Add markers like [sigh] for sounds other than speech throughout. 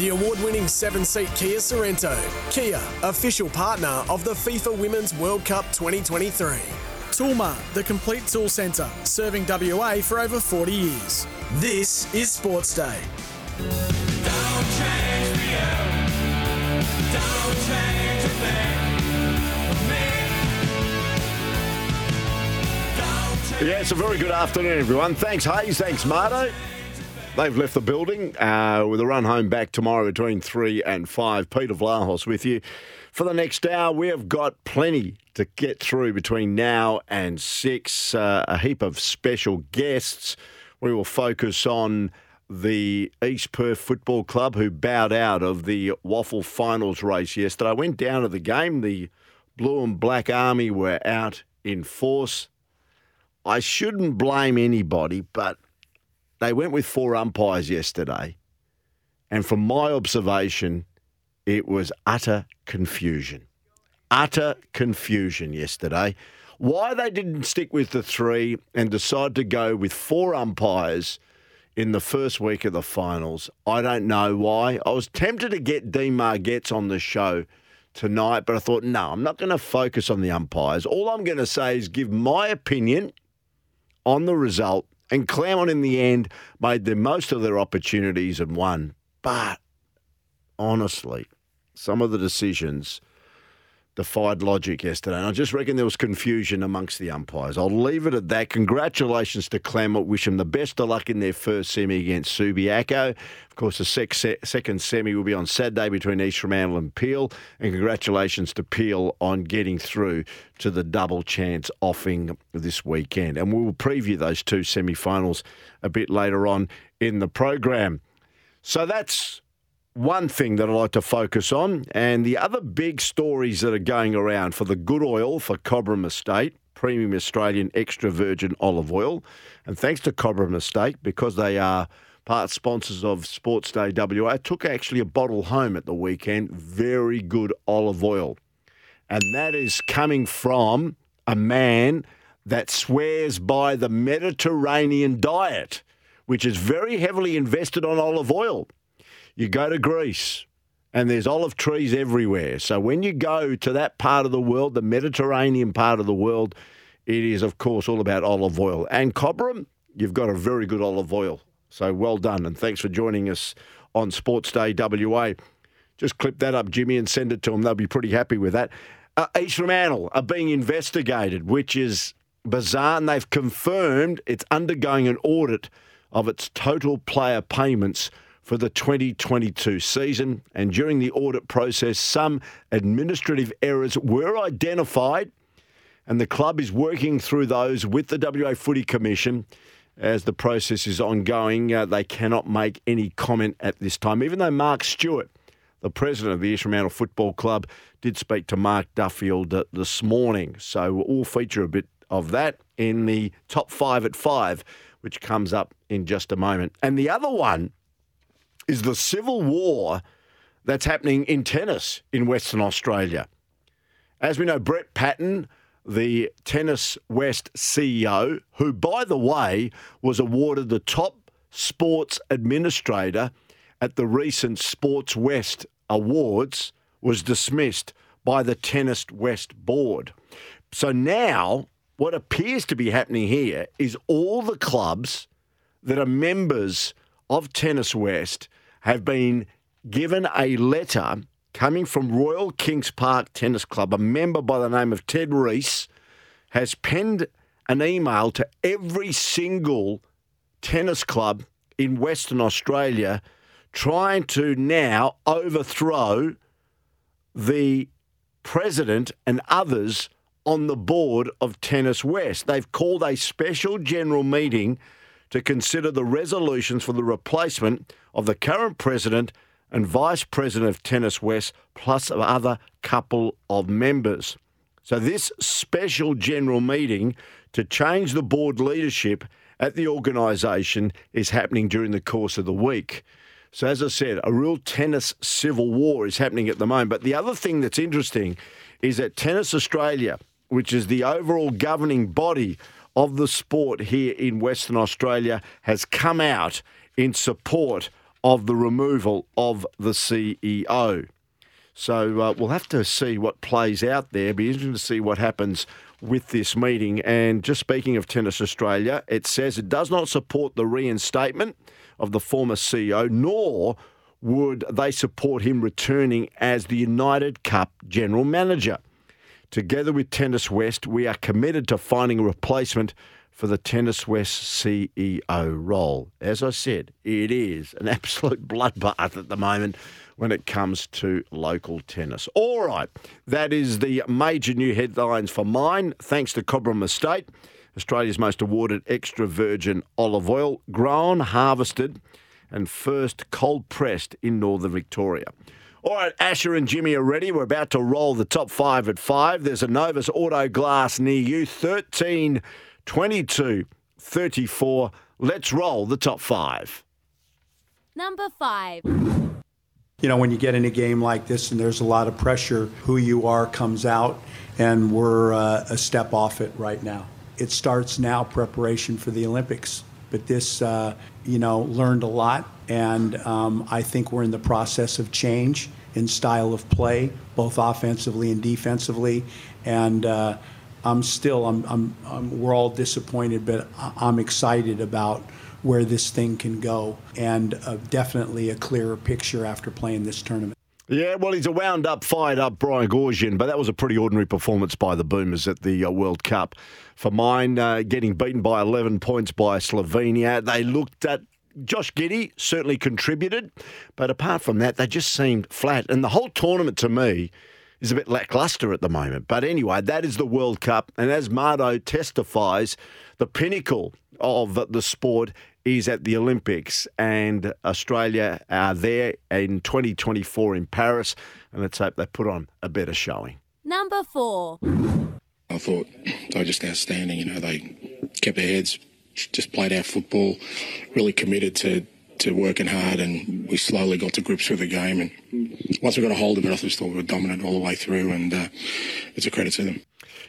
The award winning seven seat Kia Sorento. Kia, official partner of the FIFA Women's World Cup 2023. Toolmart, the complete tool centre, serving WA for over 40 years. This is Sports Day. Yes, yeah, it's a very good afternoon, everyone. Thanks, Hayes. Thanks, Marto. They've left the building uh, with a run home back tomorrow between 3 and 5. Peter Vlahos with you. For the next hour, we have got plenty to get through between now and 6. Uh, a heap of special guests. We will focus on the East Perth Football Club who bowed out of the WAFL finals race yesterday. I went down to the game. The Blue and Black Army were out in force. I shouldn't blame anybody, but they went with four umpires yesterday. And from my observation, it was utter confusion. Utter confusion yesterday. Why they didn't stick with the three and decide to go with four umpires in the first week of the finals, I don't know why. I was tempted to get Dean Margetts on the show tonight, but I thought, no, I'm not going to focus on the umpires. All I'm going to say is give my opinion on the result. And Claremont, in the end, made the most of their opportunities and won. But honestly, some of the decisions defied logic yesterday. And I just reckon there was confusion amongst the umpires. I'll leave it at that. Congratulations to Claremont. Wish them the best of luck in their first semi against Subiaco. Of course, the sec- second semi will be on Saturday between East Fremantle and Peel. And congratulations to Peel on getting through to the double chance offing this weekend. And we will preview those two semi finals a bit later on in the program. So that's one thing that I like to focus on, and the other big stories that are going around for the good oil for Cobram Estate, premium Australian extra virgin olive oil. And thanks to Cobram Estate, because they are part sponsors of Sports Day WA, I took actually a bottle home at the weekend. Very good olive oil. And that is coming from a man that swears by the Mediterranean diet, which is very heavily invested on olive oil. You go to Greece and there's olive trees everywhere. So when you go to that part of the world, the Mediterranean part of the world, it is, of course, all about olive oil. And Cobram, you've got a very good olive oil. So well done. And thanks for joining us on Sports Day WA. Just clip that up, Jimmy, and send it to them. They'll be pretty happy with that. Uh, East Fremantle are being investigated, which is bizarre. And they've confirmed it's undergoing an audit of its total player payments for the 2022 season. And during the audit process, some administrative errors were identified, and the club is working through those with the WA Footy Commission. As the process is ongoing, uh, they cannot make any comment at this time, even though Mark Stewart, the president of the Fremantle Football Club, did speak to Mark Duffield uh, this morning. So we'll feature a bit of that in the top five at five, which comes up in just a moment. And the other one is the civil war that's happening in tennis in Western Australia. As we know, Brett Patton, the Tennis West CEO, who, by the way, was awarded the top sports administrator at the recent Sports West Awards, was dismissed by the Tennis West board. So now, what appears to be happening here is all the clubs that are members of Tennis West have been given a letter coming from Royal Kings Park Tennis Club. A member by the name of Ted Reese has penned an email to every single tennis club in Western Australia trying to now overthrow the president and others on the board of Tennis West. They've called a special general meeting to consider the resolutions for the replacement of the current president, and Vice President of Tennis West, plus other couple of members. So, this special general meeting to change the board leadership at the organisation is happening during the course of the week. So, as I said, a real tennis civil war is happening at the moment. But the other thing that's interesting is that Tennis Australia, which is the overall governing body of the sport here in Western Australia, has come out in support of the removal of the CEO. So uh, we'll have to see what plays out there. Be interesting to see what happens with this meeting. And just speaking of Tennis Australia, it says it does not support the reinstatement of the former CEO, nor would they support him returning as the United Cup general manager. Together with Tennis West, we are committed to finding a replacement for the Tennis West CEO role. As I said, it is an [laughs] absolute bloodbath at the moment when it comes to local tennis. All right, that is the major new headlines for mine. Thanks to Cobram Estate, Australia's most awarded extra virgin olive oil, grown, harvested, and first cold pressed in northern Victoria. All right, Asher and Jimmy are ready. We're about to roll the top five at five. There's a Novus Auto Glass near you, 13 22 34. Let's roll the top five. Number five. You know, when you get in a game like this and there's a lot of pressure, who you are comes out, and we're uh, a step off it right now. It starts now, preparation for the Olympics. But this, uh, you know, learned a lot, and um, I think we're in the process of change in style of play, both offensively and defensively. And uh, I'm still, I'm, I'm, I'm, we're all disappointed, but I'm excited about where this thing can go, and uh, definitely a clearer picture after playing this tournament. Yeah, well, he's a wound up, fired up Brian Goorjian, but that was a pretty ordinary performance by the Boomers at the uh, World Cup. For mine, uh, getting beaten by 11 points by Slovenia, they looked at Josh Giddey certainly contributed, but apart from that, they just seemed flat. And the whole tournament to me is a bit lackluster at the moment. But anyway, that is the World Cup. And as Mardo testifies, the pinnacle of the sport is at the Olympics, and Australia are there in 2024 in Paris. And let's hope they put on a better showing. Number four. I thought they were just outstanding. You know, they kept their heads, just played our football, really committed to to working hard, and we slowly got to grips with the game. And once we got a hold of it, I just thought we were dominant all the way through, and uh, it's a credit to them.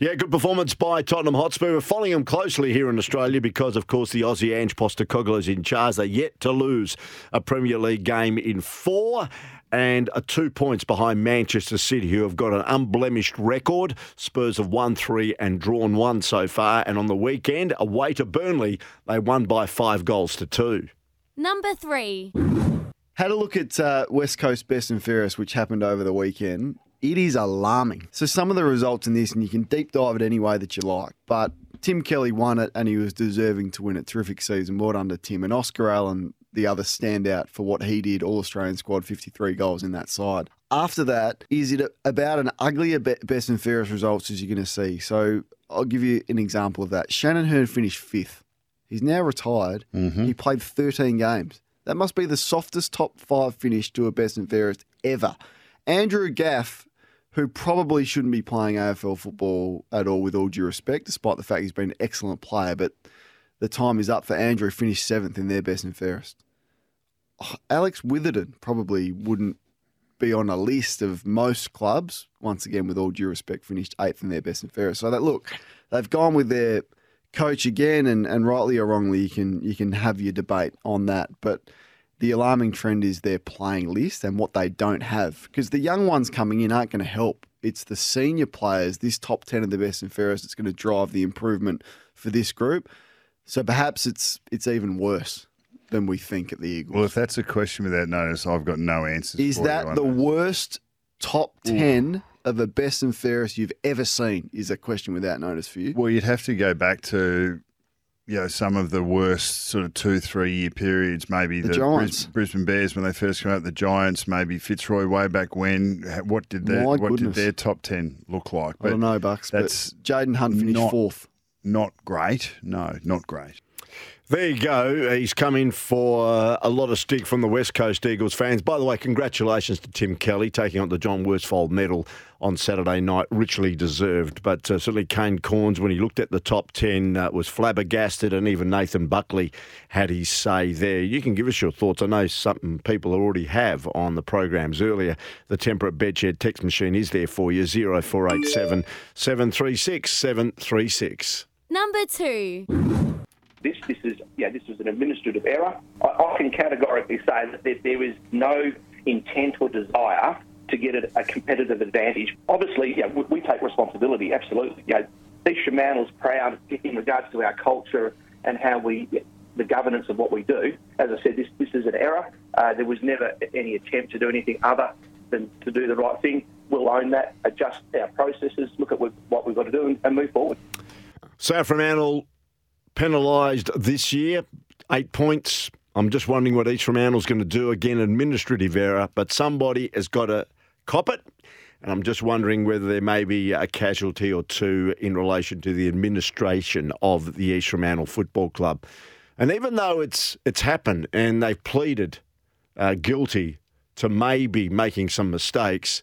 Yeah, good performance by Tottenham Hotspur. We're following them closely here in Australia because, of course, the Aussie Ange Postecoglou is in charge. They're yet to lose a Premier League game in four and are two points behind Manchester City, who have got an unblemished record. Spurs have won three and drawn one so far. And on the weekend, away to Burnley, they won by five goals to two. Number three. Had a look at uh, West Coast Best and Fairest, which happened over the weekend it is alarming. So some of the results in this, and you can deep dive it any way that you like, but Tim Kelly won it and he was deserving to win it. Terrific season. Well done to Tim. And Oscar Allen, the other standout for what he did, All Australian squad, 53 goals in that side. After that, is it about an uglier best and fairest results as you're going to see? So I'll give you an example of that. Shannon Hurn finished fifth. He's now retired. Mm-hmm. He played 13 games. That must be the softest top five finish to a best and fairest ever. Andrew Gaff who probably shouldn't be playing AFL football at all, with all due respect, despite the fact he's been an excellent player. But the time is up for Andrew, finished seventh in their best and fairest. Oh, Alex Witherden probably wouldn't be on a list of most clubs. Once again, with all due respect, finished eighth in their best and fairest. So that look, they've gone with their coach again, and, and rightly or wrongly, you can you can have your debate on that, but the alarming trend is their playing list and what they don't have. Because the young ones coming in aren't going to help. It's the senior players, this top 10 of the best and fairest, that's going to drive the improvement for this group. So perhaps it's it's even worse than we think at the Eagles. Well, if that's a question without notice, I've got no answers. Is that the worst top 10 Ooh. of the best and fairest you've ever seen? Is a question without notice for you? Well, you'd have to go back to you know, some of the worst sort of two, three year periods, maybe the, the Giants. Brisbane Bears when they first came out, the Giants, maybe Fitzroy way back when. What did their what did their top ten look like? But I don't know, Bucks. That's Jayden Hunt finished not, fourth. Not great. No, not great. There you go. He's come in for a lot of stick from the West Coast Eagles fans. By the way, congratulations to Tim Kelly taking on the John Worsfold medal on Saturday night. Richly deserved. But uh, certainly Kane Cornes, when he looked at the top 10, uh, was flabbergasted, and even Nathan Buckley had his say there. You can give us your thoughts. I know something people already have on the programs earlier. The Temperate Bedshed text machine is there for you 0487 736 736. Number two. This, this is, yeah, this was an administrative error. I, I can categorically say that there, there is no intent or desire to get a, a competitive advantage. Obviously, yeah, we, we, take responsibility, absolutely. You know, East is proud in regards to our culture and how we, the governance of what we do. As I said, this, this is an error. Uh, there was never any attempt to do anything other than to do the right thing. We'll own that, adjust our processes, look at what we've got to do, and, move forward. South Fremantle penalised this year, eight points. I'm just wondering what East Fremantle's going to do. Again, administrative error, but somebody has got to cop it. And I'm just wondering whether there may be a casualty or two in relation to the administration of the East Fremantle Football Club. And even though it's it's happened and they've pleaded uh, guilty to maybe making some mistakes,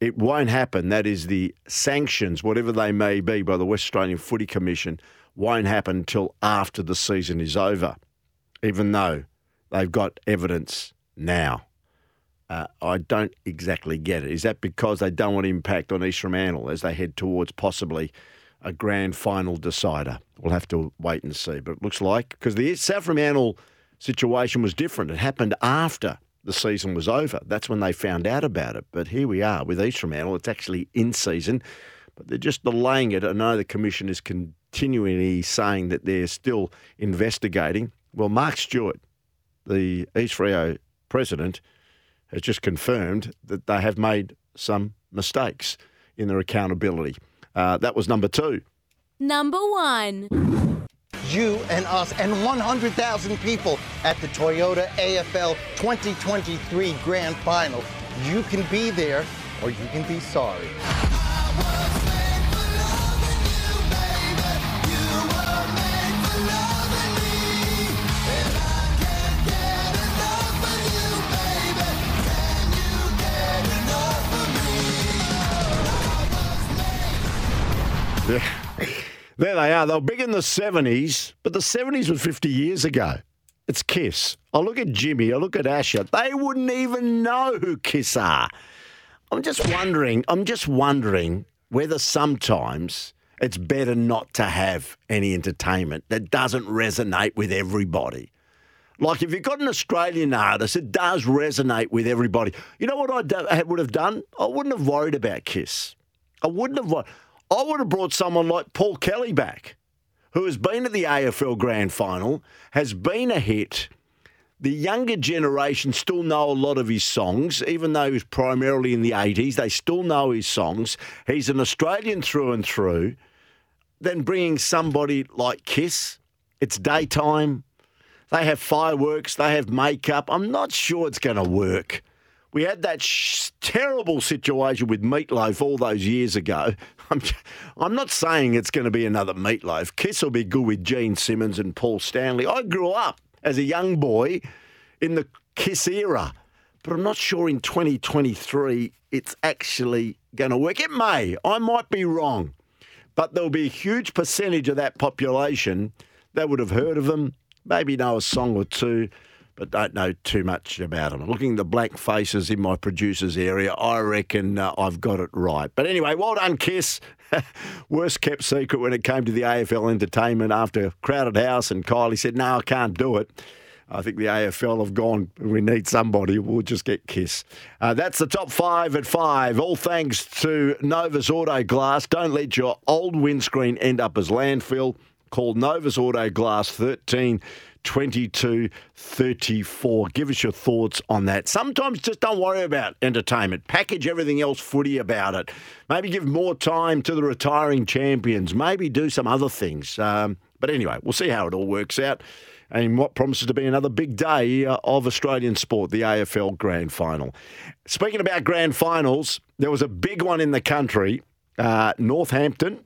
it won't happen. That is the sanctions, whatever they may be, by the West Australian Footy Commission, won't happen until after the season is over, even though they've got evidence now. Uh, I don't exactly get it. Is that because they don't want impact on East Fremantle as they head towards possibly a grand final decider? We'll have to wait and see. But it looks like, because the South Fremantle situation was different, it happened after the season was over. That's when they found out about it. But here we are with East Fremantle. It's actually in season, but they're just delaying it. I know the Commission is continually saying that they're still investigating. Well, Mark Stewart, the East Freo president, has just confirmed that they have made some mistakes in their accountability. Uh, that was number two. Number one. You and us and 100,000 people at the Toyota AFL 2023 Grand Final. You can be there or you can be sorry. They are. They were big in the 70s, but the 70s was 50 years ago. It's Kiss. I look at Jimmy, I look at Asher. They wouldn't even know who Kiss are. I'm just wondering, I'm just wondering whether sometimes it's better not to have any entertainment that doesn't resonate with everybody. Like if you've got an Australian artist, it does resonate with everybody. You know what I, would have done? I wouldn't have worried about Kiss. I wouldn't have. I would have brought someone like Paul Kelly back, who has been at the AFL Grand Final, has been a hit. The younger generation still know a lot of his songs, even though he was primarily in the 80s. They still know his songs. He's an Australian through and through. Then bringing somebody like Kiss, it's daytime. They have fireworks, they have makeup. I'm not sure it's going to work. We had that sh- terrible situation with Meatloaf all those years ago. [laughs] I'm, I'm not saying it's going to be another Meatloaf. Kiss will be good with Gene Simmons and Paul Stanley. I grew up as a young boy in the Kiss era, but I'm not sure in 2023 it's actually going to work. It may. I might be wrong. But there'll be a huge percentage of that population that would have heard of them, maybe know a song or two, but don't know too much about them. Looking at the black faces in my producer's area, I reckon uh, I've got it right. But anyway, well done, Kiss. [laughs] Worst kept secret when it came to the AFL entertainment after Crowded House and Kylie said, no, I can't do it. I think the AFL have gone, we need somebody, we'll just get Kiss. Uh, that's the top five at five. All thanks to Novus Auto Glass. Don't let your old windscreen end up as landfill. Call Novus Auto Glass 13 22 34. Give us your thoughts on that. Sometimes just don't worry about entertainment. Package everything else footy about it. Maybe give more time to the retiring champions. Maybe do some other things. Um, but anyway, we'll see how it all works out. And what promises to be another big day uh, of Australian sport, the AFL Grand Final. Speaking about Grand Finals, there was a big one in the country. Uh, Northampton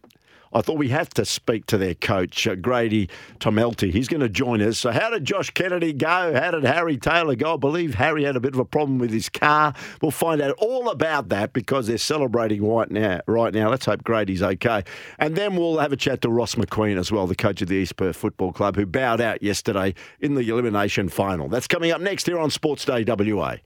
I thought we have to speak to their coach, uh, Grady Tomelty. He's going to join us. So, how did Josh Kennedy go? How did Harry Taylor go? I believe Harry had a bit of a problem with his car. We'll find out all about that because they're celebrating right now. Right now, let's hope Grady's okay. And then we'll have a chat to Ross McQueen as well, the coach of the East Perth Football Club, who bowed out yesterday in the elimination final. That's coming up next here on Sports Day WA.